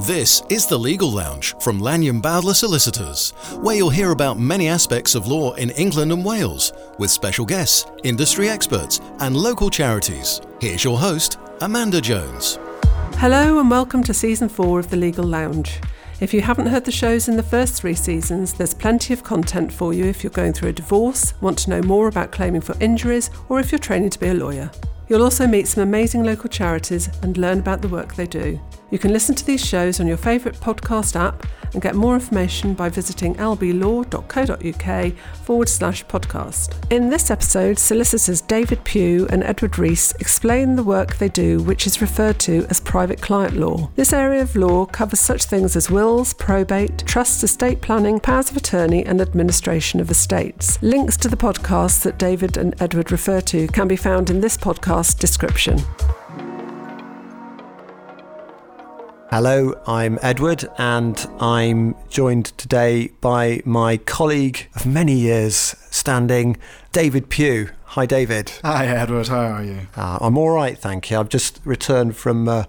This is the Legal Lounge from Lanyon Bowdler Solicitors, where you'll hear about many aspects of law in England and Wales, with special guests, industry experts, and local charities. Here's your host, Amanda Jones. Hello, and welcome to season four of the Legal Lounge. If you haven't heard the shows in the first three seasons, there's plenty of content for you if you're going through a divorce, want to know more about claiming for injuries, or if you're training to be a lawyer. You'll also meet some amazing local charities and learn about the work they do. You can listen to these shows on your favourite podcast app and get more information by visiting lblaw.co.uk forward slash podcast. In this episode, solicitors David Pugh and Edward Rees explain the work they do, which is referred to as private client law. This area of law covers such things as wills, probate, trusts, estate planning, powers of attorney, and administration of estates. Links to the podcasts that David and Edward refer to can be found in this podcast description. Hello, I'm Edward, and I'm joined today by my colleague of many years standing, David Pugh. Hi, David. Hi, Edward. How are you? Uh, I'm all right, thank you. I've just returned from uh,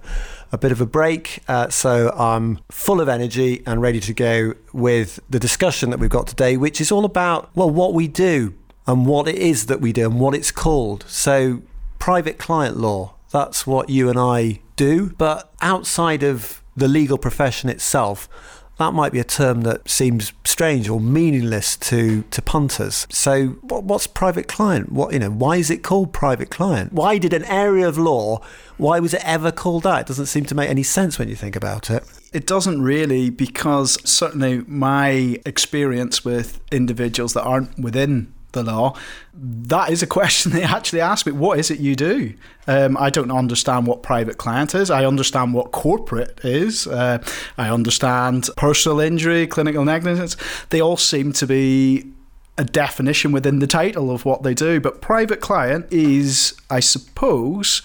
a bit of a break, uh, so I'm full of energy and ready to go with the discussion that we've got today, which is all about, well, what we do and what it is that we do and what it's called. So, private client law. That's what you and I do. But outside of the legal profession itself, that might be a term that seems strange or meaningless to, to punters. So, what's private client? What you know? Why is it called private client? Why did an area of law? Why was it ever called that? It doesn't seem to make any sense when you think about it. It doesn't really, because certainly my experience with individuals that aren't within the law? That is a question they actually ask me. What is it you do? Um, I don't understand what private client is. I understand what corporate is. Uh, I understand personal injury, clinical negligence. They all seem to be a definition within the title of what they do. But private client is, I suppose,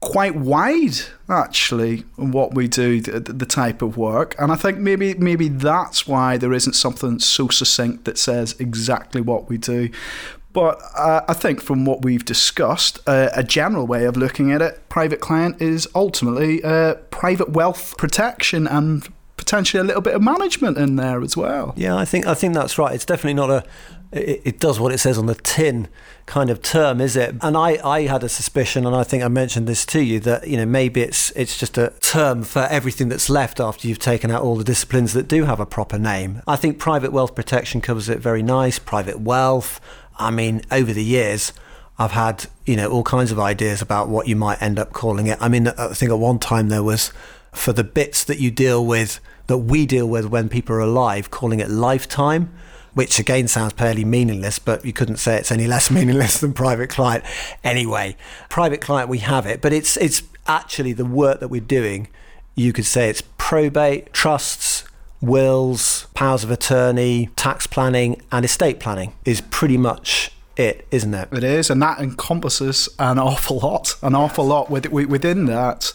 quite wide actually what we do the, the, type of work and i think maybe maybe that's why there isn't something so succinct that says exactly what we do but uh, I think from what we've discussed, uh, a general way of looking at it, private client is ultimately uh, private wealth protection and potentially a little bit of management in there as well. Yeah, I think I think that's right. It's definitely not a. It, it does what it says on the tin kind of term, is it? And I, I had a suspicion, and I think I mentioned this to you, that you know maybe it's it's just a term for everything that's left after you've taken out all the disciplines that do have a proper name. I think private wealth protection covers it very nice. Private wealth. I mean, over the years. I've had, you know, all kinds of ideas about what you might end up calling it. I mean, I think at one time there was for the bits that you deal with, that we deal with when people are alive, calling it lifetime which again sounds fairly meaningless, but you couldn't say it's any less meaningless than private client. Anyway, private client, we have it, but it's it's actually the work that we're doing. You could say it's probate, trusts, wills, powers of attorney, tax planning, and estate planning is pretty much it, isn't it? It is, and that encompasses an awful lot, an awful lot within that.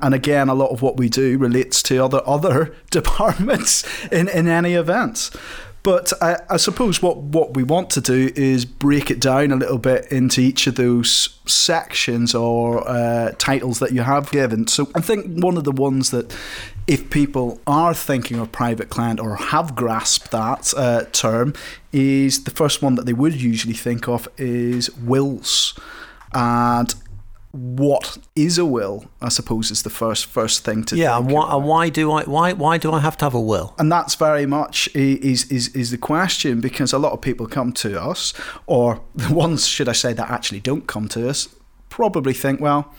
And again, a lot of what we do relates to other other departments in in any event. But I, I, suppose what, what we want to do is break it down a little bit into each of those sections or uh, titles that you have given. So I think one of the ones that, if people are thinking of private client or have grasped that uh, term, is the first one that they would usually think of is wills. And what is a will i suppose is the first first thing to yeah and why, and why do i why why do i have to have a will? And that's very much is is is the question because a lot of people come to us or the ones should i say that actually don't come to us probably think well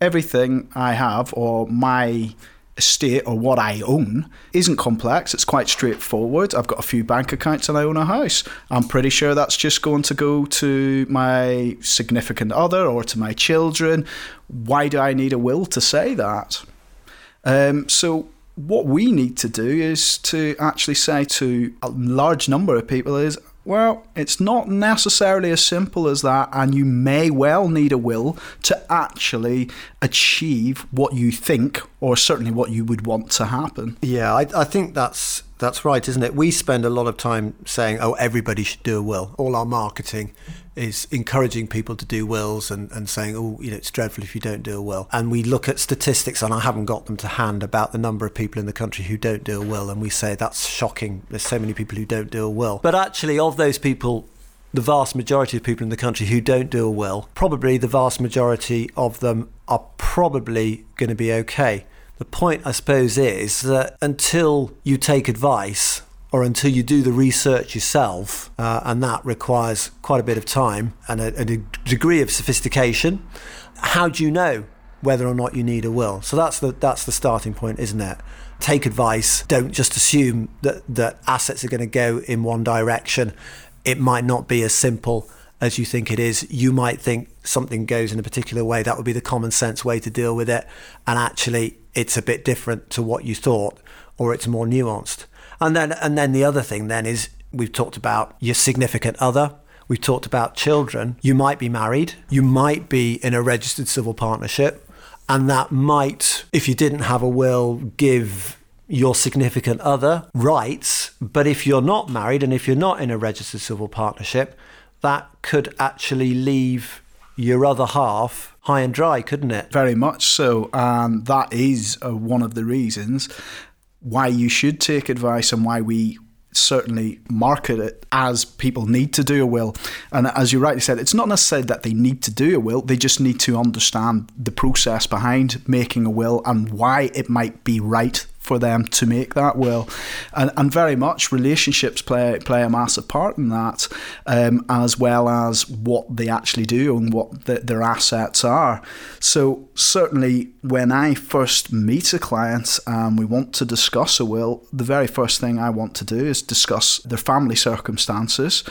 everything i have or my estate or what I own isn't complex. It's quite straightforward. I've got a few bank accounts and I own a house. I'm pretty sure that's just going to go to my significant other or to my children. Why do I need a will to say that? Um, so what we need to do is to actually say to a large number of people is well, it's not necessarily as simple as that, and you may well need a will to actually achieve what you think, or certainly what you would want to happen. Yeah, I, I think that's That's right, isn't it? We spend a lot of time saying, oh, everybody should do a will. All our marketing is encouraging people to do wills and, and saying, oh, you know, it's dreadful if you don't do a will. And we look at statistics, and I haven't got them to hand, about the number of people in the country who don't do a will. And we say, that's shocking. There's so many people who don't do a will. But actually, of those people, the vast majority of people in the country who don't do a will, probably the vast majority of them are probably going to be okay. The point, I suppose, is that until you take advice or until you do the research yourself, uh, and that requires quite a bit of time and a, a degree of sophistication, how do you know whether or not you need a will? So that's the that's the starting point, isn't it? Take advice. Don't just assume that that assets are going to go in one direction it might not be as simple as you think it is. You might think something goes in a particular way. That would be the common sense way to deal with it. And actually, it's a bit different to what you thought, or it's more nuanced. And then, and then the other thing then is we've talked about your significant other. We've talked about children. You might be married. You might be in a registered civil partnership. And that might, if you didn't have a will, give your significant other rights, but if you're not married and if you're not in a registered civil partnership, that could actually leave your other half high and dry, couldn't it? Very much so. And that is uh, one of the reasons why you should take advice and why we certainly market it as people need to do a will. And as you rightly said, it's not necessarily that they need to do a will, they just need to understand the process behind making a will and why it might be right for them to make that will, and, and very much relationships play play a massive part in that, um, as well as what they actually do and what the, their assets are. So certainly, when I first meet a client and we want to discuss a will, the very first thing I want to do is discuss their family circumstances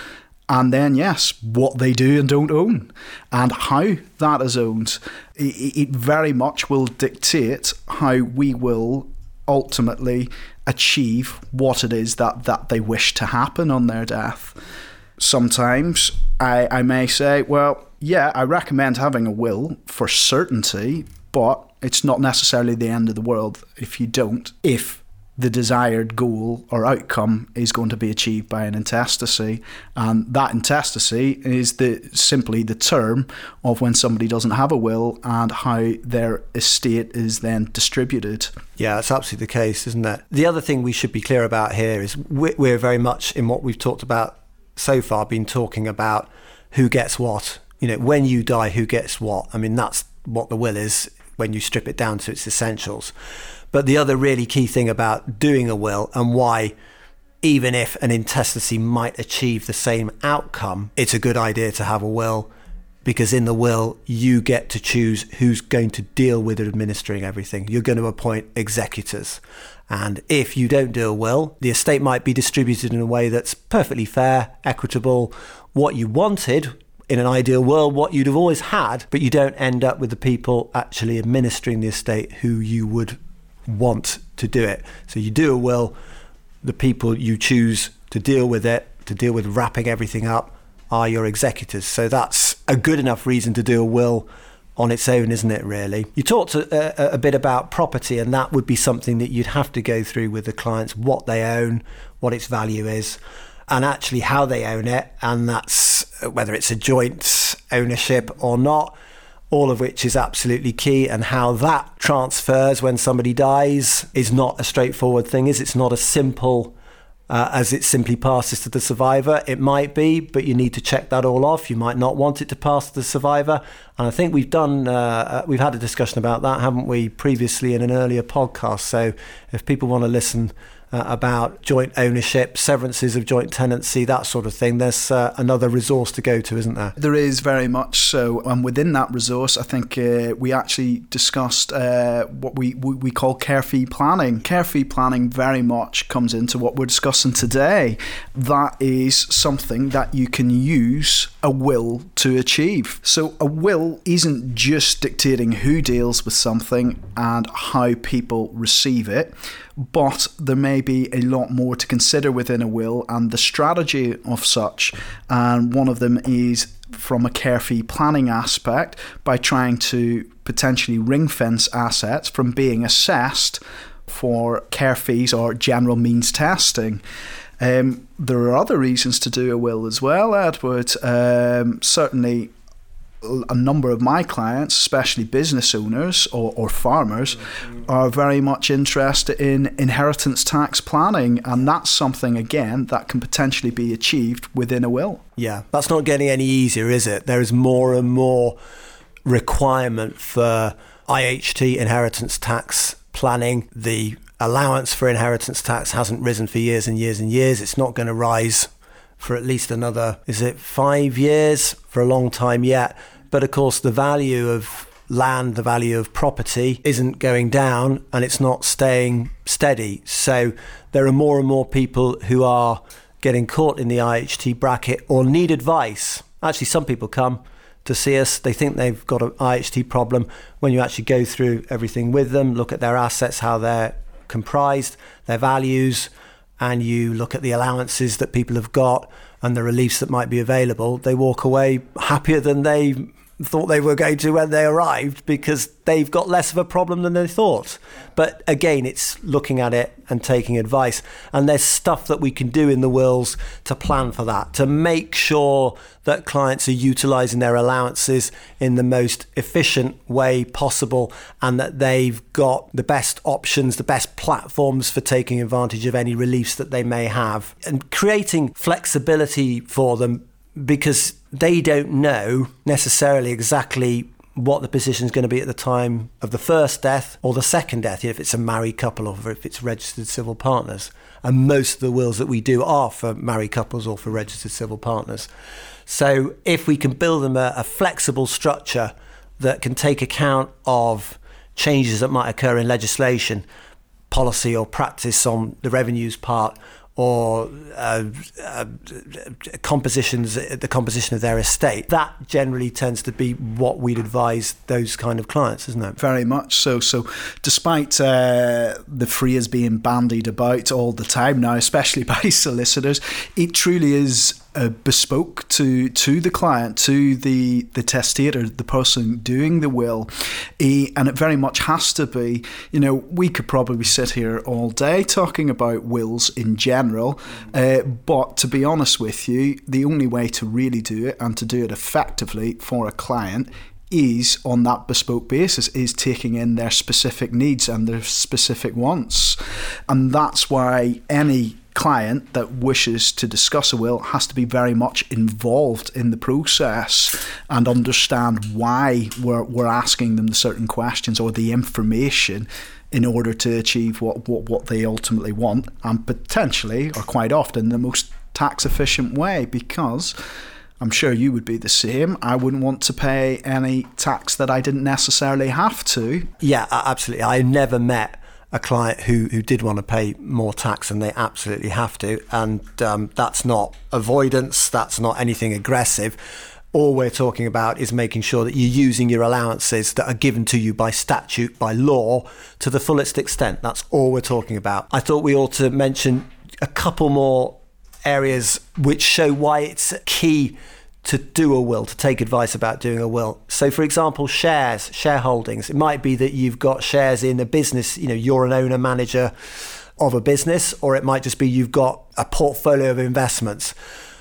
and then yes, what they do and don't own, and how that is owned. It, very much will dictate how we will ultimately achieve what it is that, that they wish to happen on their death. Sometimes I, I may say, well, yeah, I recommend having a will for certainty, but it's not necessarily the end of the world if you don't, if the desired goal or outcome is going to be achieved by an intestacy, and that intestacy is the simply the term of when somebody doesn't have a will and how their estate is then distributed. Yeah, that's absolutely the case, isn't it? The other thing we should be clear about here is we're very much in what we've talked about so far, been talking about who gets what. You know, when you die, who gets what? I mean, that's what the will is when you strip it down to its essentials. But the other really key thing about doing a will and why, even if an intestacy might achieve the same outcome, it's a good idea to have a will because in the will, you get to choose who's going to deal with administering everything. You're going to appoint executors. And if you don't do a will, the estate might be distributed in a way that's perfectly fair, equitable, what you wanted in an ideal world, what you'd have always had, but you don't end up with the people actually administering the estate who you would want to do it. So you do a will, the people you choose to deal with it, to deal with wrapping everything up, are your executors. So that's a good enough reason to do a will on its own, isn't it, really? You talked a, a, a, bit about property, and that would be something that you'd have to go through with the clients what they own, what its value is, and actually how they own it. And that's whether it's a joint ownership or not all of which is absolutely key. And how that transfers when somebody dies is not a straightforward thing, is it's not as simple uh, as it simply passes to the survivor. It might be, but you need to check that all off. You might not want it to pass to the survivor. And I think we've done, uh, uh we've had a discussion about that, haven't we, previously in an earlier podcast. So if people want to listen uh, about joint ownership, severances of joint tenancy, that sort of thing. There's uh, another resource to go to, isn't there? There is very much so. And within that resource, I think uh, we actually discussed uh, what we, we call care fee planning. Care fee planning very much comes into what we're discussing today. That is something that you can use a will to achieve. So a will isn't just dictating who deals with something and how people receive it but there may be a lot more to consider within a will and the strategy of such. And one of them is from a care fee planning aspect by trying to potentially ring fence assets from being assessed for care fees or general means testing. Um, there are other reasons to do a will as well, Edward. Um, certainly, a number of my clients, especially business owners or, or farmers, mm-hmm. are very much interested in inheritance tax planning. And that's something, again, that can potentially be achieved within a will. Yeah, that's not getting any easier, is it? There is more and more requirement for IHT inheritance tax planning. The allowance for inheritance tax hasn't risen for years and years and years. It's not going to rise for at least another, is it five years? For a long time yet. But of course, the value of land, the value of property isn't going down and it's not staying steady. So there are more and more people who are getting caught in the IHT bracket or need advice. Actually, some people come to see us. They think they've got an IHT problem. When you actually go through everything with them, look at their assets, how they're comprised, their values, and you look at the allowances that people have got and the reliefs that might be available, they walk away happier than they thought they were going to when they arrived because they've got less of a problem than they thought. But again, it's looking at it and taking advice. And there's stuff that we can do in the wills to plan for that, to make sure that clients are utilizing their allowances in the most efficient way possible and that they've got the best options, the best platforms for taking advantage of any reliefs that they may have and creating flexibility for them because they don't know necessarily exactly what the position is going to be at the time of the first death or the second death, if it's a married couple or if it's registered civil partners. And most of the wills that we do are for married couples or for registered civil partners. So if we can build them a, a flexible structure that can take account of changes that might occur in legislation, policy or practice on the revenues part, or uh, uh, compositions, the composition of their estate. That generally tends to be what we'd advise those kind of clients, isn't it? Very much so. So, despite uh, the phrase being bandied about all the time now, especially by solicitors, it truly is uh, bespoke to to the client, to the the testator, the person doing the will, and it very much has to be. You know, we could probably sit here all day talking about wills in general, uh, but to be honest with you, the only way to really do it and to do it effectively for a client is on that bespoke basis is taking in their specific needs and their specific wants and that's why any client that wishes to discuss a will has to be very much involved in the process and understand why we're, we're asking them the certain questions or the information in order to achieve what, what, what they ultimately want and potentially or quite often the most tax efficient way because I'm sure you would be the same. I wouldn't want to pay any tax that I didn't necessarily have to. Yeah, absolutely. I never met a client who, who did want to pay more tax and they absolutely have to. And um, that's not avoidance, that's not anything aggressive. All we're talking about is making sure that you're using your allowances that are given to you by statute, by law, to the fullest extent. That's all we're talking about. I thought we ought to mention a couple more areas which show why it's key to do a will, to take advice about doing a will. So, for example, shares, shareholdings. It might be that you've got shares in a business, you know, you're an owner manager of a business, or it might just be you've got a portfolio of investments.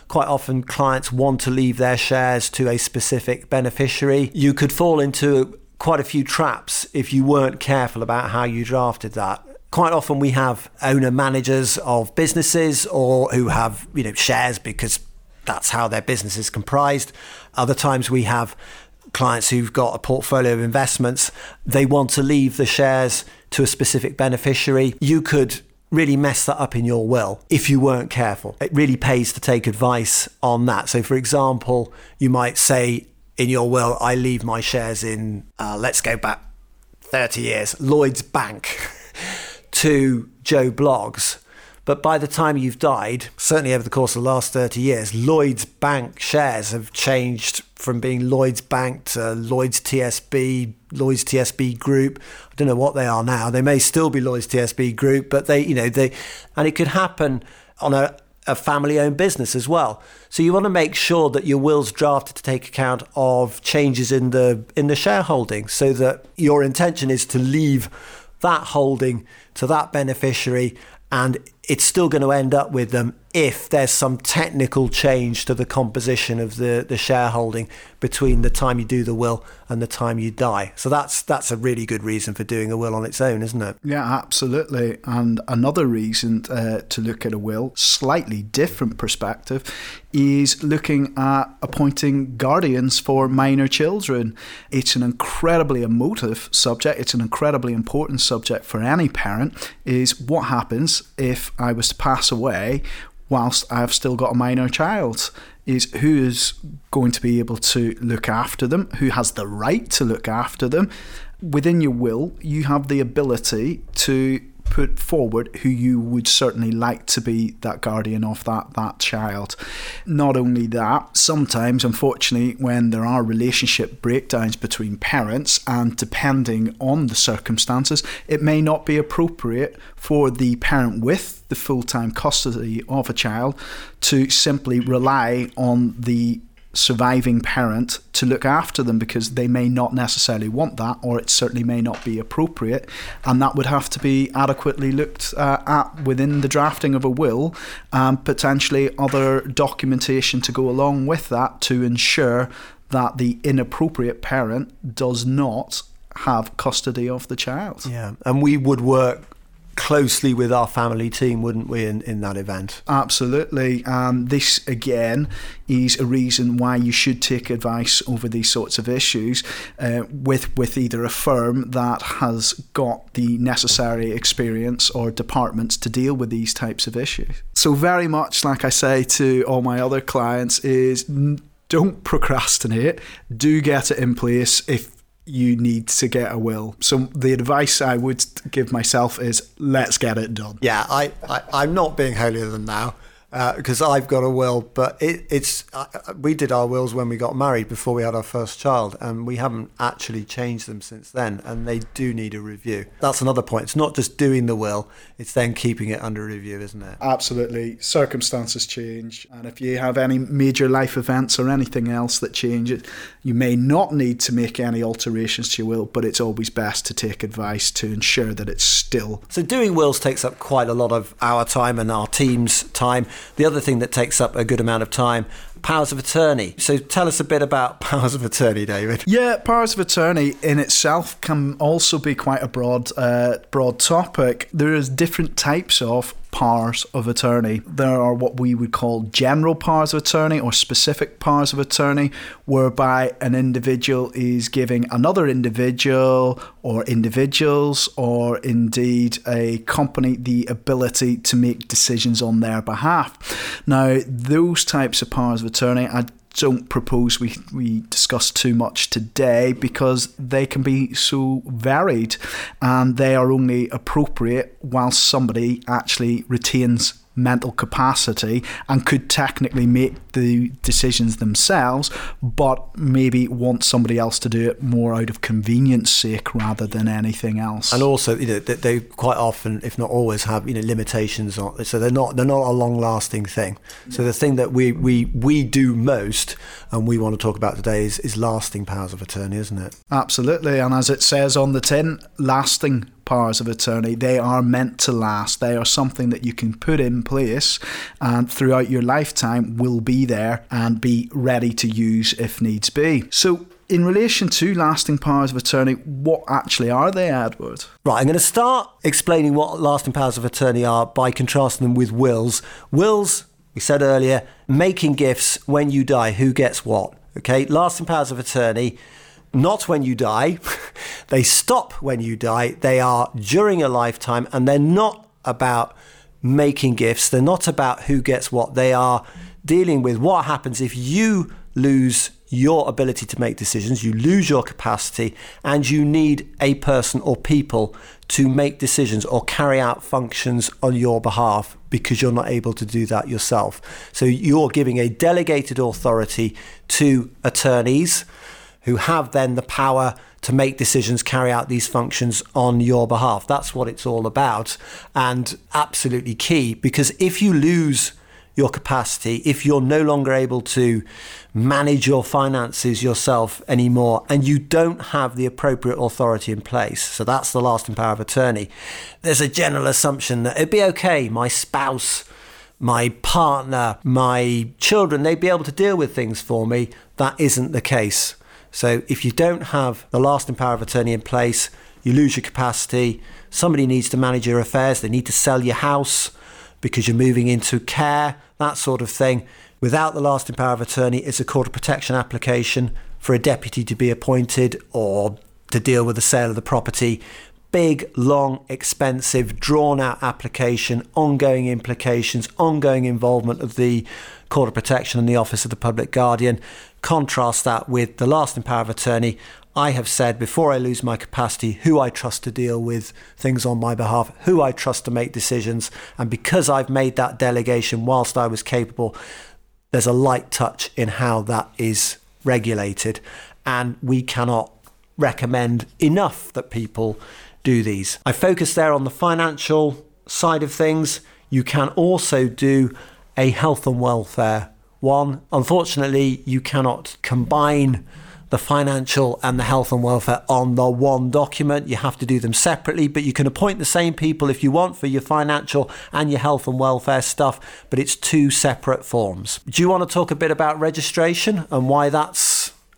Quite often, clients want to leave their shares to a specific beneficiary. You could fall into quite a few traps if you weren't careful about how you drafted that quite often we have owner managers of businesses or who have you know shares because that's how their business is comprised. Other times we have clients who've got a portfolio of investments. They want to leave the shares to a specific beneficiary. You could really mess that up in your will if you weren't careful. It really pays to take advice on that. So, for example, you might say in your will, I leave my shares in, uh, let's go back 30 years, Lloyds Bank to Joe Bloggs but by the time you've died, certainly over the course of the last 30 years, Lloyds Bank shares have changed from being Lloyds Bank to Lloyds TSB, Lloyds TSB Group. I don't know what they are now. They may still be Lloyds TSB Group, but they, you know, they, and it could happen on a, a family owned business as well. So you want to make sure that your will's drafted to take account of changes in the in the shareholding so that your intention is to leave that holding to that beneficiary and it's still going to end up with them if there's some technical change to the composition of the, the shareholding between the time you do the will and the time you die. So that's that's a really good reason for doing a will on its own, isn't it? Yeah, absolutely. And another reason uh, to look at a will, slightly different perspective, is looking at appointing guardians for minor children. It's an incredibly emotive subject. It's an incredibly important subject for any parent. Is what happens if I was to pass away whilst I've still got a minor child is who is going to be able to look after them, who has the right to look after them. Within your will, you have the ability to put forward who you would certainly like to be that guardian of that that child. Not only that, sometimes unfortunately when there are relationship breakdowns between parents and depending on the circumstances, it may not be appropriate for the parent with the full-time custody of a child to simply rely on the surviving parent to look after them because they may not necessarily want that or it certainly may not be appropriate and that would have to be adequately looked uh, at within the drafting of a will and potentially other documentation to go along with that to ensure that the inappropriate parent does not have custody of the child. Yeah, and we would work closely with our family team, wouldn't we, in, in that event? Absolutely. And this, again, is a reason why you should take advice over these sorts of issues uh, with, with either a firm that has got the necessary experience or departments to deal with these types of issues. So, very much like I say to all my other clients, is don't procrastinate. Do get it in place if you need to get a will. So the advice I would give myself is let's get it done. Yeah, I, I I'm not being holier than thou because uh, I've got a will, but it, it's uh, we did our wills when we got married before we had our first child, and we haven't actually changed them since then, and they do need a review. That's another point. It's not just doing the will; it's then keeping it under review, isn't it? Absolutely. Circumstances change, and if you have any major life events or anything else that changes, you may not need to make any alterations to your will, but it's always best to take advice to ensure that it's still. So doing wills takes up quite a lot of our time and our team's time. The other thing that takes up a good amount of time powers of attorney. So tell us a bit about powers of attorney, David. Yeah, powers of attorney in itself can also be quite a broad, uh, broad topic. There is different types of powers of attorney. There are what we would call general powers of attorney or specific powers of attorney, whereby an individual is giving another individual or individuals or indeed a company the ability to make decisions on their behalf. Now, those types of powers of attorney, I don't propose we, we discuss too much today because they can be so varied and they are only appropriate whilst somebody actually retains mental capacity and could technically make the decisions themselves, but maybe want somebody else to do it more out of convenience sake rather than anything else. And also, you know, they quite often, if not always, have you know limitations on. So they're not they're not a long lasting thing. So the thing that we we we do most, and we want to talk about today, is is lasting powers of attorney, isn't it? Absolutely, and as it says on the tin, lasting powers of attorney. They are meant to last. They are something that you can put in place and throughout your lifetime will be there and be ready to use if needs be. So, in relation to lasting powers of attorney, what actually are they, Edward? Right, I'm going to start explaining what lasting powers of attorney are by contrasting them with wills. Wills, we said earlier, making gifts when you die, who gets what? Okay, lasting powers of attorney not when you die. they stop when you die. They are during a lifetime and they're not about making gifts. They're not about who gets what. They are dealing with what happens if you lose your ability to make decisions, you lose your capacity, and you need a person or people to make decisions or carry out functions on your behalf because you're not able to do that yourself. So you're giving a delegated authority to attorneys who have then the power to make decisions, carry out these functions on your behalf. That's what it's all about. And absolutely key because if you lose your capacity, if you're no longer able to manage your finances yourself anymore and you don't have the appropriate authority in place, so that's the lasting power of attorney, there's a general assumption that it'd be okay, my spouse, my partner, my children, they'd be able to deal with things for me. That isn't the case. So if you don't have the lasting power of attorney in place, you lose your capacity. Somebody needs to manage your affairs. They need to sell your house because you're moving into care, that sort of thing. Without the lasting power of attorney, it's a court of protection application for a deputy to be appointed or to deal with the sale of the property. Big, long, expensive, drawn out application, ongoing implications, ongoing involvement of the Court of Protection and the Office of the Public Guardian. Contrast that with the lasting power of attorney. I have said before I lose my capacity who I trust to deal with things on my behalf, who I trust to make decisions. And because I've made that delegation whilst I was capable, there's a light touch in how that is regulated. And we cannot recommend enough that people do these. I focus there on the financial side of things. You can also do a health and welfare one. Unfortunately, you cannot combine the financial and the health and welfare on the one document. You have to do them separately, but you can appoint the same people if you want for your financial and your health and welfare stuff, but it's two separate forms. Do you want to talk a bit about registration and why that's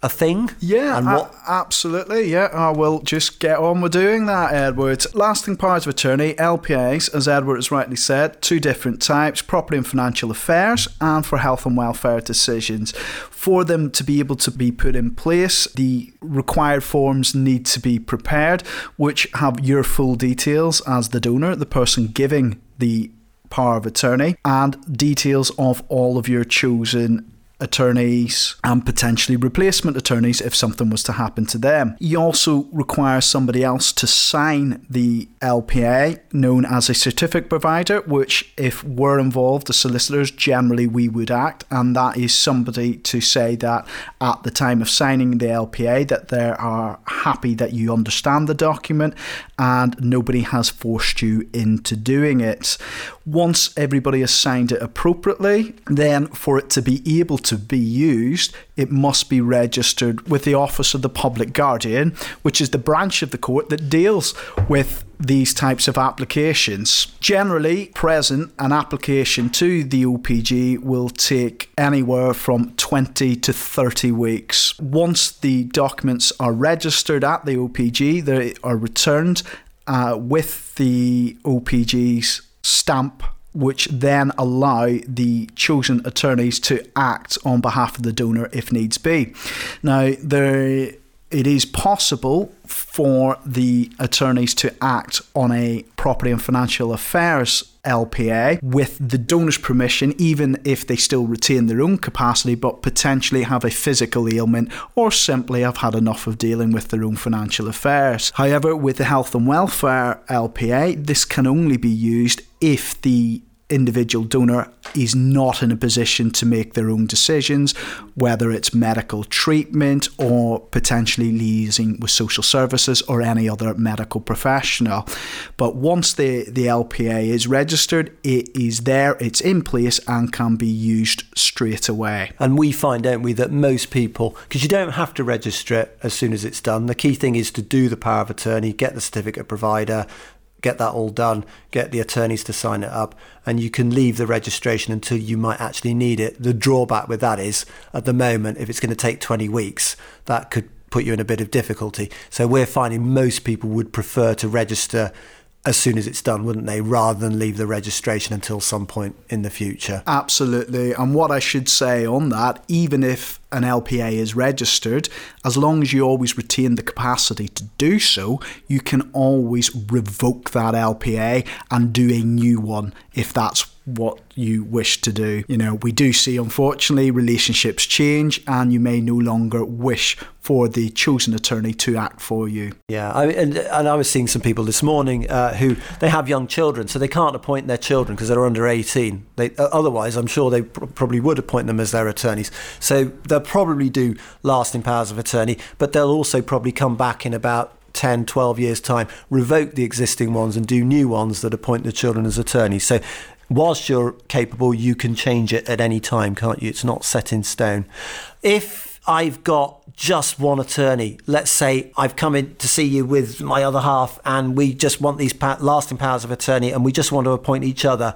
a thing? Yeah, and what? a- absolutely. Yeah, I will just get on with doing that, Edward. Lasting powers of attorney, LPAs, as Edward has rightly said, two different types property and financial affairs, and for health and welfare decisions. For them to be able to be put in place, the required forms need to be prepared, which have your full details as the donor, the person giving the power of attorney, and details of all of your chosen attorneys and potentially replacement attorneys if something was to happen to them. You also require somebody else to sign the LPA, known as a certificate provider, which, if we're involved, the solicitors, generally we would act, and that is somebody to say that at the time of signing the LPA that they are happy that you understand the document and nobody has forced you into doing it. Once everybody has signed it appropriately, then for it to be able to be used, it must be registered with the Office of the Public Guardian, which is the branch of the court that deals with these types of applications. Generally, present an application to the OPG will take anywhere from 20 to 30 weeks. Once the documents are registered at the OPG, they are returned uh, with the OPG's stamp which then allow the chosen attorneys to act on behalf of the donor if needs be. Now, there it is possible for the attorneys to act on a property and financial affairs LPA with the donor's permission, even if they still retain their own capacity but potentially have a physical ailment or simply have had enough of dealing with their own financial affairs. However, with the health and welfare LPA, this can only be used if the individual donor is not in a position to make their own decisions, whether it's medical treatment or potentially liaising with social services or any other medical professional. But once the, the LPA is registered, it is there, it's in place, and can be used straight away. And we find, don't we, that most people, because you don't have to register it as soon as it's done, the key thing is to do the power of attorney, get the certificate provider, get that all done, get the attorneys to sign it up, and you can leave the registration until you might actually need it. The drawback with that is, at the moment, if it's going to take 20 weeks, that could put you in a bit of difficulty. So we're finding most people would prefer to register as soon as it's done, wouldn't they, rather than leave the registration until some point in the future? Absolutely. And what I should say on that, even if an LPA is registered, as long as you always retain the capacity to do so, you can always revoke that LPA and do a new one if that's what you wish to do. You know, we do see, unfortunately, relationships change and you may no longer wish for the chosen attorney to act for you. Yeah, I and, and I was seeing some people this morning uh, who they have young children, so they can't appoint their children because they're under 18. They, uh, otherwise, I'm sure they pr- probably would appoint them as their attorneys. So they'll probably do lasting powers of attorney, but they'll also probably come back in about 10, 12 years' time, revoke the existing ones and do new ones that appoint the children as attorneys. So whilst you're capable, you can change it at any time, can't you? It's not set in stone. If I've got just one attorney, let's say I've come in to see you with my other half and we just want these lasting powers of attorney and we just want to appoint each other,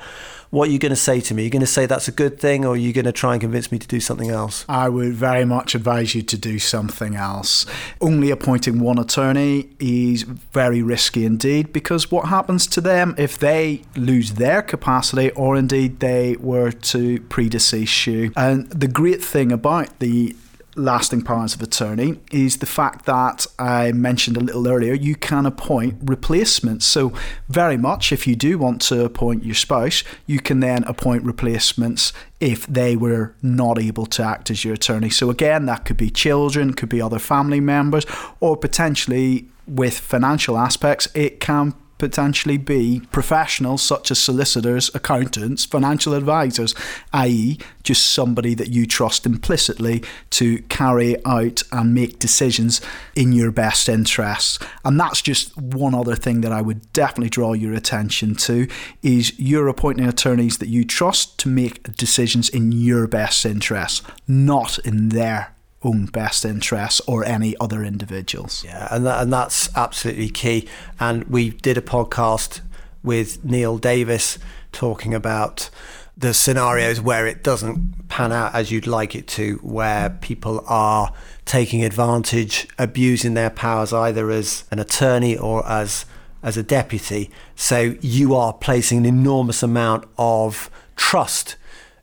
what are you going to say to me? Are you going to say that's a good thing or are you going to try and convince me to do something else? I would very much advise you to do something else. Only appointing one attorney is very risky indeed because what happens to them if they lose their capacity or indeed they were to predecease you? And the great thing about the lasting powers of attorney is the fact that I mentioned a little earlier, you can appoint replacements. So, very much if you do want to appoint your spouse, you can then appoint replacements if they were not able to act as your attorney. So, again, that could be children, could be other family members, or potentially with financial aspects, it can potentially be professionals such as solicitors, accountants, financial advisors, i.e., just somebody that you trust implicitly to carry out and make decisions in your best interests. And that's just one other thing that I would definitely draw your attention to is you're appointing attorneys that you trust to make decisions in your best interests, not in their own best interests or any other individuals. Yeah, and that, and that's absolutely key. And we did a podcast with Neil Davis talking about the scenarios where it doesn't pan out as you'd like it to, where people are taking advantage, abusing their powers either as an attorney or as as a deputy. So you are placing an enormous amount of trust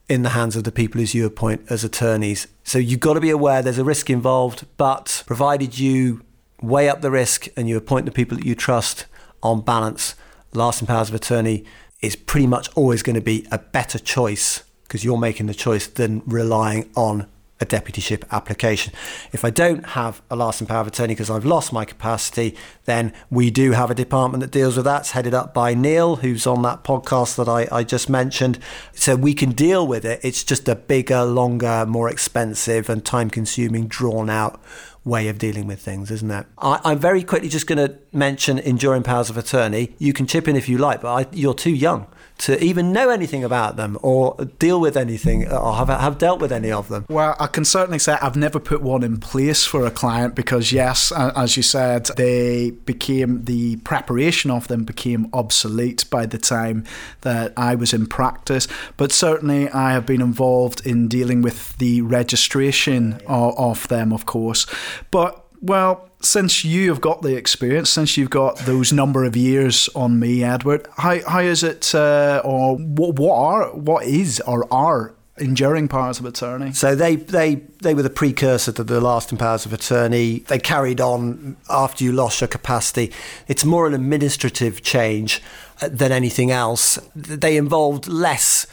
in the hands of the people as you appoint as attorneys. So you've got to be aware there's a risk involved, but provided you weigh up the risk and you appoint the people that you trust on balance, lasting powers of attorney is pretty much always going to be a better choice because you're making the choice than relying on a deputyship application. If I don't have a lasting power of attorney because I've lost my capacity, then we do have a department that deals with that. It's headed up by Neil, who's on that podcast that I, I just mentioned. So we can deal with it. It's just a bigger, longer, more expensive, and time consuming, drawn out way of dealing with things, isn't it? I, am very quickly just going to mention enduring powers of attorney. You can chip in if you like, but I, you're too young to even know anything about them or deal with anything or have, have dealt with any of them? Well, I can certainly say I've never put one in place for a client because, yes, as you said, they became the preparation of them became obsolete by the time that I was in practice. But certainly, I have been involved in dealing with the registration of, of them, of course. But well, since you have got the experience, since you've got those number of years on me, Edward, how, how is it, uh, or what, what are, what is, or are enduring powers of attorney? So they, they, they were the precursor to the lasting powers of attorney. They carried on after you lost your capacity. It's more an administrative change uh, than anything else. They involved less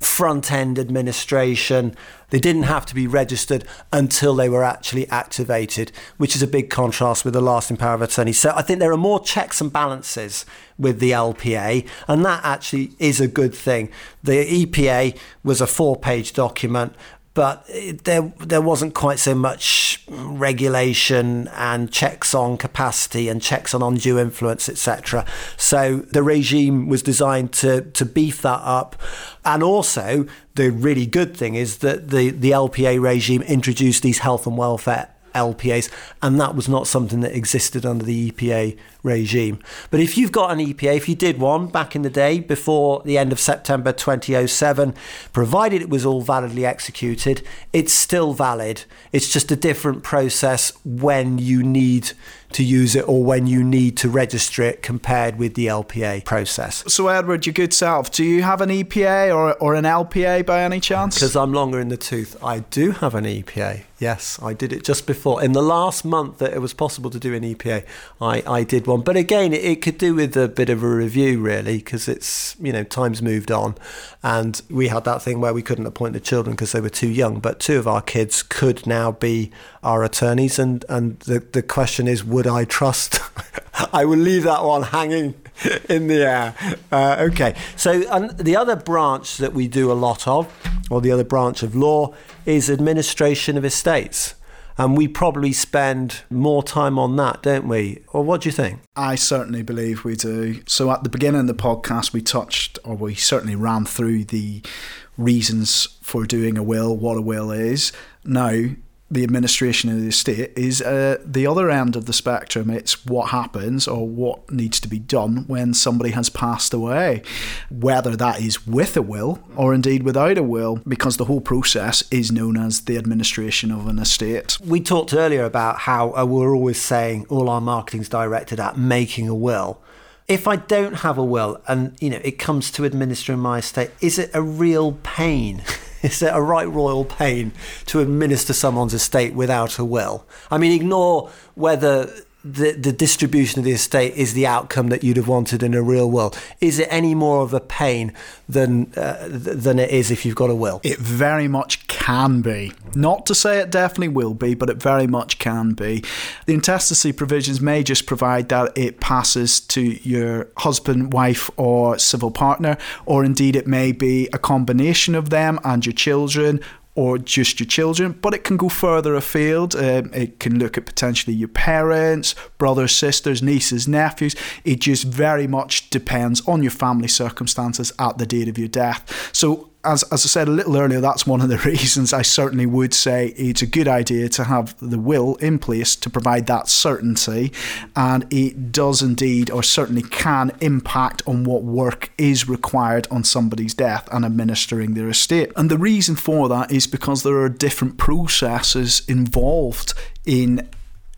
front end administration. They didn't have to be registered until they were actually activated, which is a big contrast with the lasting power of attorney. So I think there are more checks and balances with the LPA, and that actually is a good thing. The EPA was a four page document but it, there there wasn't quite so much regulation and checks on capacity and checks on undue influence, etc. So the regime was designed to to beef that up, and also the really good thing is that the the LPA regime introduced these health and welfare LPAs, and that was not something that existed under the EPA regime. But if you've got an EPA, if you did one back in the day before the end of September 2007, provided it was all validly executed, it's still valid. It's just a different process when you need to use it or when you need to register it compared with the LPA process. So, Edward, your good self, do you have an EPA or, or an LPA by any chance? Because I'm longer in the tooth, I do have an EPA. Yes, I did it just before. In the last month that it was possible to do an EPA, I, I did one. But again, it, it could do with a bit of a review, really, because it's, you know, time's moved on. And we had that thing where we couldn't appoint the children because they were too young. But two of our kids could now be our attorneys. And, and the, the question is, would I trust? I will leave that one hanging in the air. Uh, okay. So and the other branch that we do a lot of, or the other branch of law, is administration of estates. And we probably spend more time on that, don't we? Or what do you think? I certainly believe we do. So at the beginning of the podcast, we touched, or we certainly ran through the reasons for doing a will, what a will is. Now, the administration of the estate is uh, the other end of the spectrum. It's what happens or what needs to be done when somebody has passed away, whether that is with a will or indeed without a will, because the whole process is known as the administration of an estate. We talked earlier about how uh, we're always saying all our marketing's directed at making a will. If I don't have a will and you know it comes to administering my estate, is it a real pain? Is it a right royal pain to administer someone's estate without a will? I mean, ignore whether the, the distribution of the estate is the outcome that you'd have wanted in a real world. Is it any more of a pain than uh, than it is if you've got a will? It very much can be. Not to say it definitely will be, but it very much can be. The intestacy provisions may just provide that it passes to your husband, wife, or civil partner, or indeed it may be a combination of them and your children or just your children, but it can go further afield. Um, it can look at potentially your parents, brothers, sisters, nieces, nephews. It just very much depends on your family circumstances at the date of your death. So as, as I said a little earlier, that's one of the reasons I certainly would say it's a good idea to have the will in place to provide that certainty. And it does indeed, or certainly can, impact on what work is required on somebody's death and administering their estate. And the reason for that is because there are different processes involved in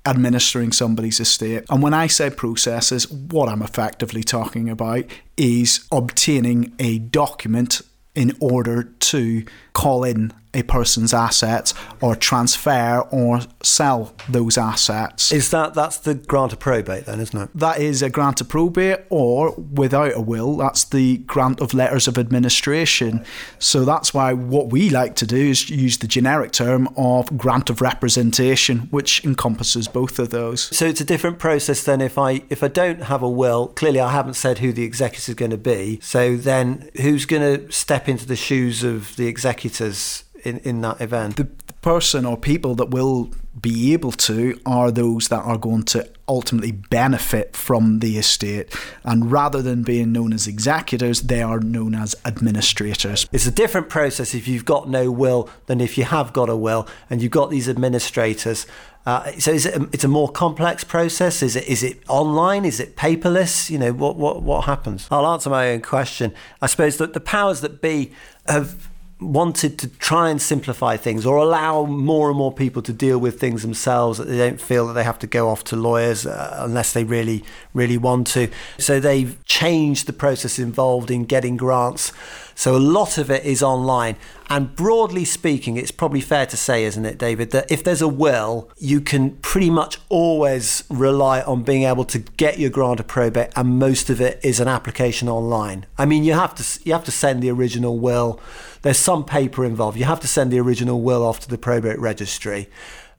administering somebody's estate. And when I say processes, what I'm effectively talking about is obtaining a document in order to call in a person's assets or transfer or sell those assets. Is that that's the grant of probate then, isn't it? That is a grant of probate or without a will, that's the grant of letters of administration. So that's why what we like to do is use the generic term of grant of representation, which encompasses both of those. So it's a different process than if I if I don't have a will, clearly I haven't said who the executor is going to be. So then who's going to step into the shoes of the executors in, in that event? The, the person or people that will be able to are those that are going to ultimately benefit from the estate. And rather than being known as executors, they are known as administrators. It's a different process if you've got no will than if you have got a will and you've got these administrators. Uh, so is it a, it's a more complex process? Is it is it online? Is it paperless? You know what what what happens? I'll answer my own question. I suppose that the powers that be have wanted to try and simplify things or allow more and more people to deal with things themselves that they don't feel that they have to go off to lawyers uh, unless they really really want to. So they've changed the process involved in getting grants so a lot of it is online and broadly speaking it's probably fair to say isn't it David that if there's a will you can pretty much always rely on being able to get your grant of probate and most of it is an application online i mean you have to you have to send the original will there's some paper involved. You have to send the original will off to the probate registry,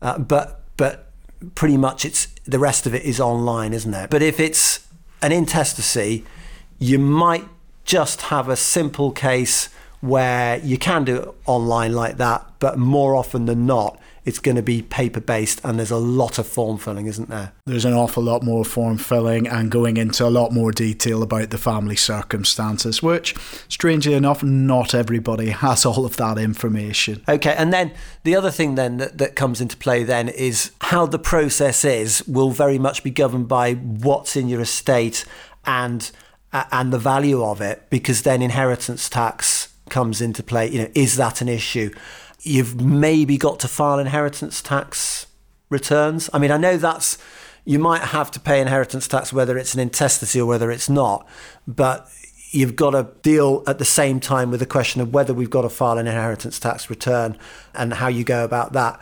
uh, but but pretty much it's the rest of it is online, isn't it? But if it's an intestacy, you might just have a simple case where you can do it online like that, but more often than not, it's going to be paper based and there's a lot of form filling, isn't there? There's an awful lot more form filling and going into a lot more detail about the family circumstances, which, strangely enough, not everybody has all of that information. Okay, and then the other thing then that, that comes into play then is how the process is will very much be governed by what's in your estate and and the value of it because then inheritance tax comes into play you know is that an issue you've maybe got to file inheritance tax returns. I mean, I know that's you might have to pay inheritance tax whether it's an intestacy or whether it's not, but you've got to deal at the same time with the question of whether we've got to file an inheritance tax return and how you go about that.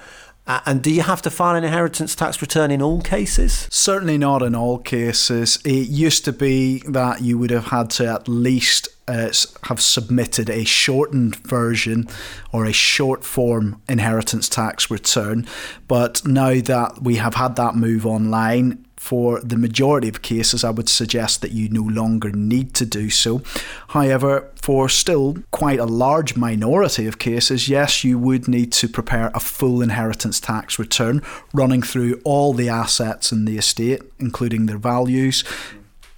Uh, and do you have to file an inheritance tax return in all cases? Certainly not in all cases. It used to be that you would have had to at least uh, have submitted a shortened version or a short form inheritance tax return. But now that we have had that move online, for the majority of cases, I would suggest that you no longer need to do so. However, for still quite a large minority of cases, yes, you would need to prepare a full inheritance tax return running through all the assets in the estate, including their values,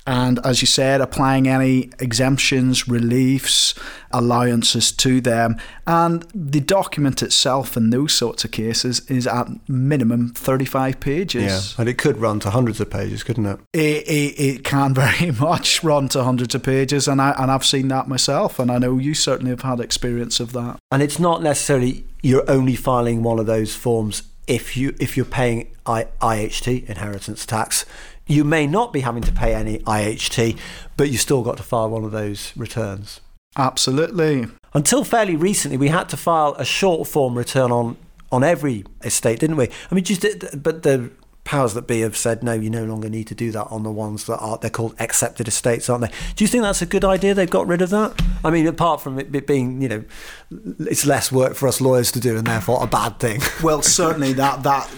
and as you said, applying any exemptions, reliefs, allowances to them. And the document itself in those sorts of cases is at minimum 35 pages. Yeah, and it could run to hundreds of pages, couldn't it? It, it, it can very much run to hundreds of pages, and, I, and I've seen that myself, and I know you certainly have had experience of that. And it's not necessarily you're only filing one of those forms if you if you're paying I, IHT inheritance tax you may not be having to pay any IHT, but you still got to file one of those returns. Absolutely. Until fairly recently, we had to file a short form return on on every estate, didn't we? I mean, just but the powers that be have said no, you no longer need to do that on the ones that are they're called accepted estates, aren't they? Do you think that's a good idea? They've got rid of that. I mean, apart from it being, you know, it's less work for us lawyers to do, and therefore a bad thing. Well, certainly that that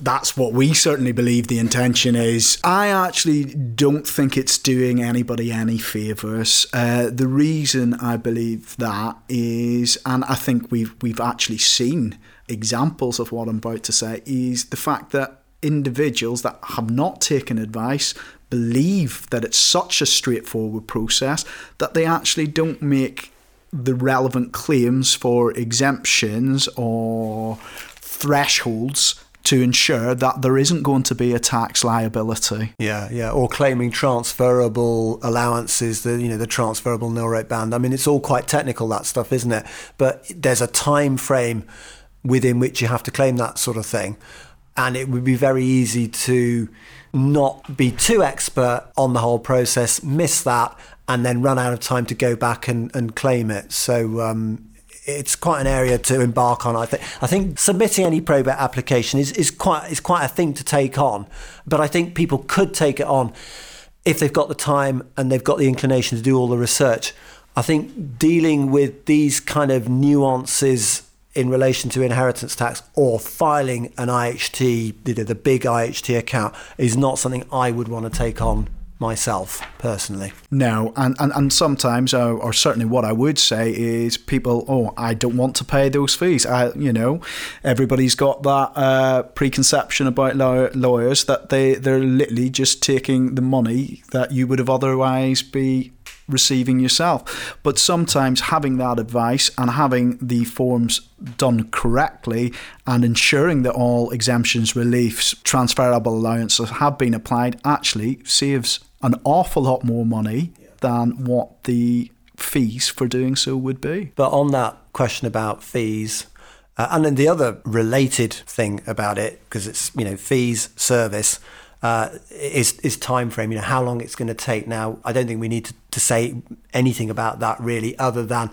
that's what we certainly believe the intention is. I actually don't think it's doing anybody any favours. Uh, the reason I believe that is, and I think we've we've actually seen examples of what I'm about to say, is the fact that individuals that have not taken advice believe that it's such a straightforward process that they actually don't make the relevant claims for exemptions or thresholds to ensure that there isn't going to be a tax liability. Yeah, yeah, or claiming transferable allowances, the you know the transferable nil rate band. I mean, it's all quite technical that stuff, isn't it? But there's a time frame within which you have to claim that sort of thing, and it would be very easy to not be too expert on the whole process, miss that, and then run out of time to go back and, and claim it. So um, it's quite an area to embark on. I think I think submitting any probate application is, is quite is quite a thing to take on, but I think people could take it on if they've got the time and they've got the inclination to do all the research. I think dealing with these kind of nuances in relation to inheritance tax or filing an IHT, the big IHT account, is not something I would want to take on myself personally. No, and, and, and sometimes, uh, or certainly what I would say is people, oh, I don't want to pay those fees. I, you know, everybody's got that uh, preconception about law- lawyers that they, they're literally just taking the money that you would have otherwise be receiving yourself. But sometimes having that advice and having the forms done correctly and ensuring that all exemptions, reliefs, transferable allowances have been applied actually saves an awful lot more money than what the fees for doing so would be. But on that question about fees, uh, and then the other related thing about it, because it's you know fees, service, uh, is is time frame. You know how long it's going to take. Now, I don't think we need to, to say anything about that really, other than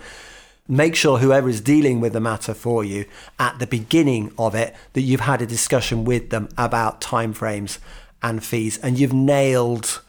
make sure whoever is dealing with the matter for you at the beginning of it that you've had a discussion with them about timeframes and fees, and you've nailed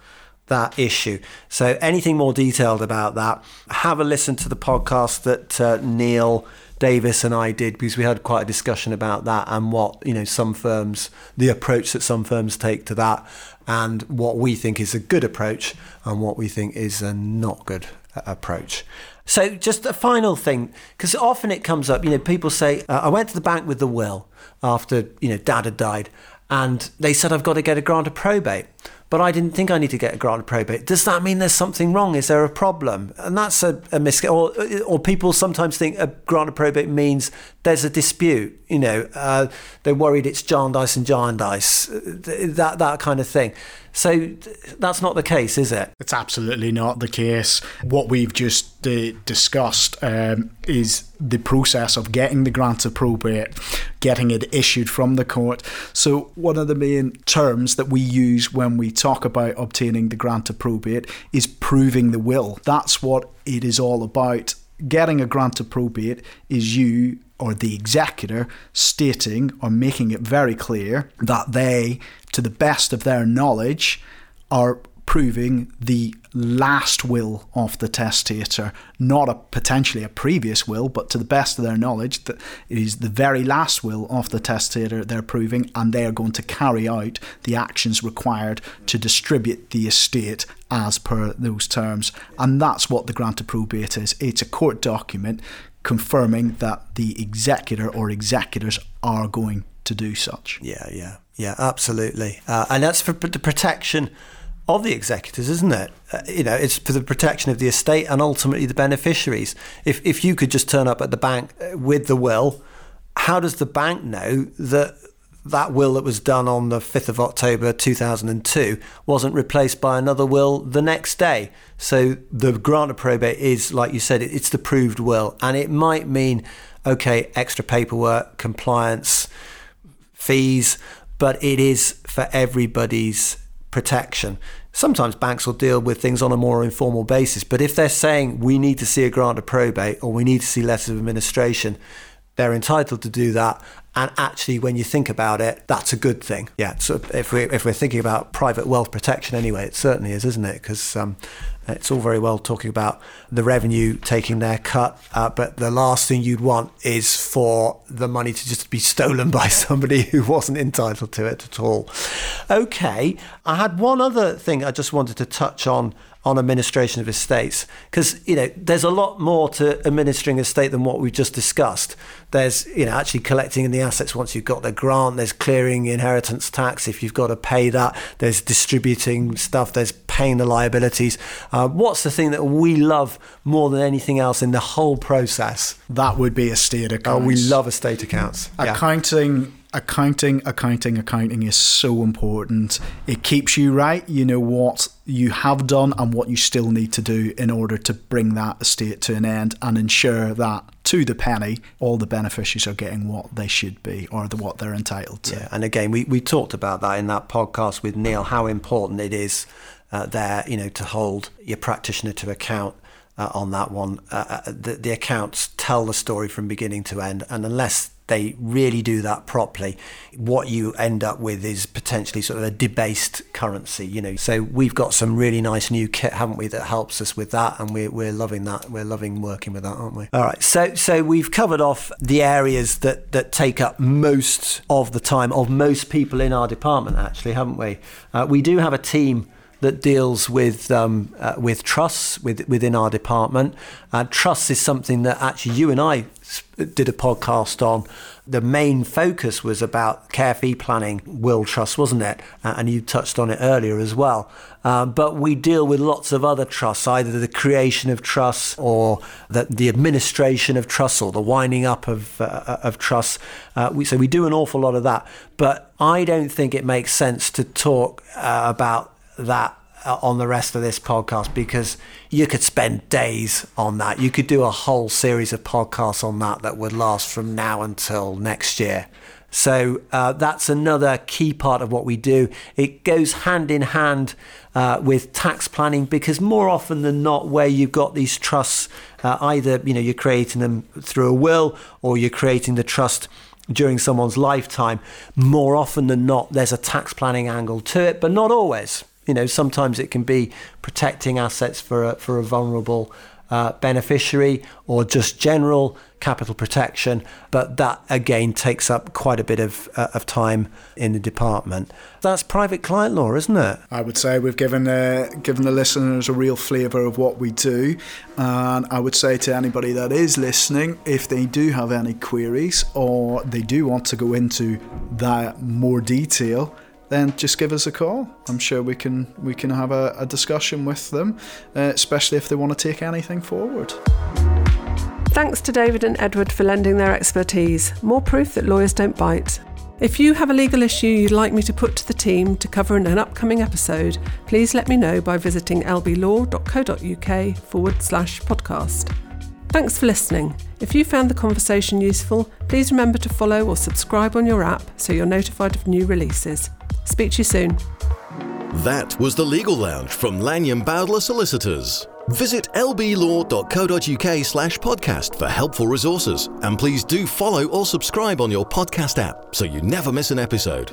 that issue. So, anything more detailed about that, have a listen to the podcast that uh, Neil Davis and I did because we had quite a discussion about that and what you know some firms, the approach that some firms take to that, and what we think is a good approach and what we think is a not good approach. So, just a final thing, because often it comes up, you know, people say, uh, I went to the bank with the will after, you know, dad had died, and they said, I've got to get a grant of probate but I didn't think I need to get a grant of probate. Does that mean there's something wrong? Is there a problem? And that's a, a mis- or, or people sometimes think a grant of probate means there's a dispute. You know, uh, they're worried it's Jarndyce and Jarndyce, that that kind of thing. So that's not the case, is it? It's absolutely not the case. What we've just uh, discussed um, is the process of getting the grant of probate, getting it issued from the court. So, one of the main terms that we use when we talk about obtaining the grant of probate is proving the will. That's what it is all about. Getting a grant of probate is you or the executor stating or making it very clear that they, to the best of their knowledge, are proving the last will of the testator, not a potentially a previous will, but to the best of their knowledge, that it is the very last will of the testator they're proving, and they are going to carry out the actions required to distribute the estate as per those terms. And that's what the grant of probate is. It's a court document confirming that the executor or executors are going to do such. Yeah, yeah, yeah, absolutely. Uh, and that's for the protection of the executors, isn't it? Uh, you know, it's for the protection of the estate and ultimately the beneficiaries. If if you could just turn up at the bank uh, with the will, how does the bank know that that will that was done on the 5th of October 2002 wasn't replaced by another will the next day? So the grant of probate is, like you said, it's the proved will, and it might mean okay, extra paperwork, compliance, fees, but it is for everybody's protection. Sometimes banks will deal with things on a more informal basis, but if they're saying we need to see a grant of probate or we need to see letters of administration, they're entitled to do that. And actually, when you think about it, that's a good thing. Yeah. So if we if we're thinking about private wealth protection anyway, it certainly is, isn't it? Because um, it's all very well talking about the revenue taking their cut, uh, but the last thing you'd want is for the money to just be stolen by somebody who wasn't entitled to it at all. Okay, I had one other thing I just wanted to touch on on administration of estates. Because you know there's a lot more to administering a estate than what we've just discussed. There's you know actually collecting in the assets once you've got the grant. There's clearing inheritance tax if you've got to pay that. There's distributing stuff. There's paying the liabilities. Uh, what's the thing that we love more than anything else in the whole process? That would be estate accounts oh we love estate accounts. Accounting accounting, accounting, accounting is so important. It keeps you right. You know what you have done and what you still need to do in order to bring that estate to an end and ensure that to the penny, all the beneficiaries are getting what they should be or the, what they're entitled to. Yeah, and again, we, we talked about that in that podcast with Neil, how important it is uh, there, you know, to hold your practitioner to account. Uh, on that one, uh, uh the, the accounts tell the story from beginning to end, and unless they really do that properly, what you end up with is potentially sort of a debased currency, you know. So we've got some really nice new kit, haven't we, that helps us with that, and we're, we're loving that. We're loving working with that, aren't we? All right. So so we've covered off the areas that that take up most of the time of most people in our department, actually, haven't we? Uh, we do have a team that deals with um, uh, with trusts with, within our department. Uh, trusts is something that actually you and I did a podcast on. The main focus was about care fee planning, will trust, wasn't it? Uh, and you touched on it earlier as well. Uh, but we deal with lots of other trusts, either the creation of trusts or the, the administration of trusts or the winding up of, uh, of trusts. Uh, we, so we do an awful lot of that. But I don't think it makes sense to talk uh, about that uh, on the rest of this podcast because you could spend days on that. You could do a whole series of podcasts on that that would last from now until next year. So uh, that's another key part of what we do. It goes hand in hand uh, with tax planning because more often than not, where you've got these trusts, uh, either you know you're creating them through a will or you're creating the trust during someone's lifetime. More often than not, there's a tax planning angle to it, but not always. You know, sometimes it can be protecting assets for a, for a vulnerable uh, beneficiary or just general capital protection, but that again takes up quite a bit of, uh, of time in the department. That's private client law, isn't it? I would say we've given uh, given the listeners a real flavour of what we do, and I would say to anybody that is listening, if they do have any queries or they do want to go into that more detail then just give us a call. I'm sure we can we can have a, a discussion with them, uh, especially if they want to take anything forward. Thanks to David and Edward for lending their expertise. More proof that lawyers don't bite. If you have a legal issue you'd like me to put to the team to cover in an upcoming episode, please let me know by visiting lblaw.co.uk forward slash podcast. Thanks for listening. If you found the conversation useful, please remember to follow or subscribe on your app so you're notified of new releases. Speak to you soon. That was the Legal Lounge from Lanyon Bowdler Solicitors. Visit lblaw.co.uk slash podcast for helpful resources. And please do follow or subscribe on your podcast app so you never miss an episode.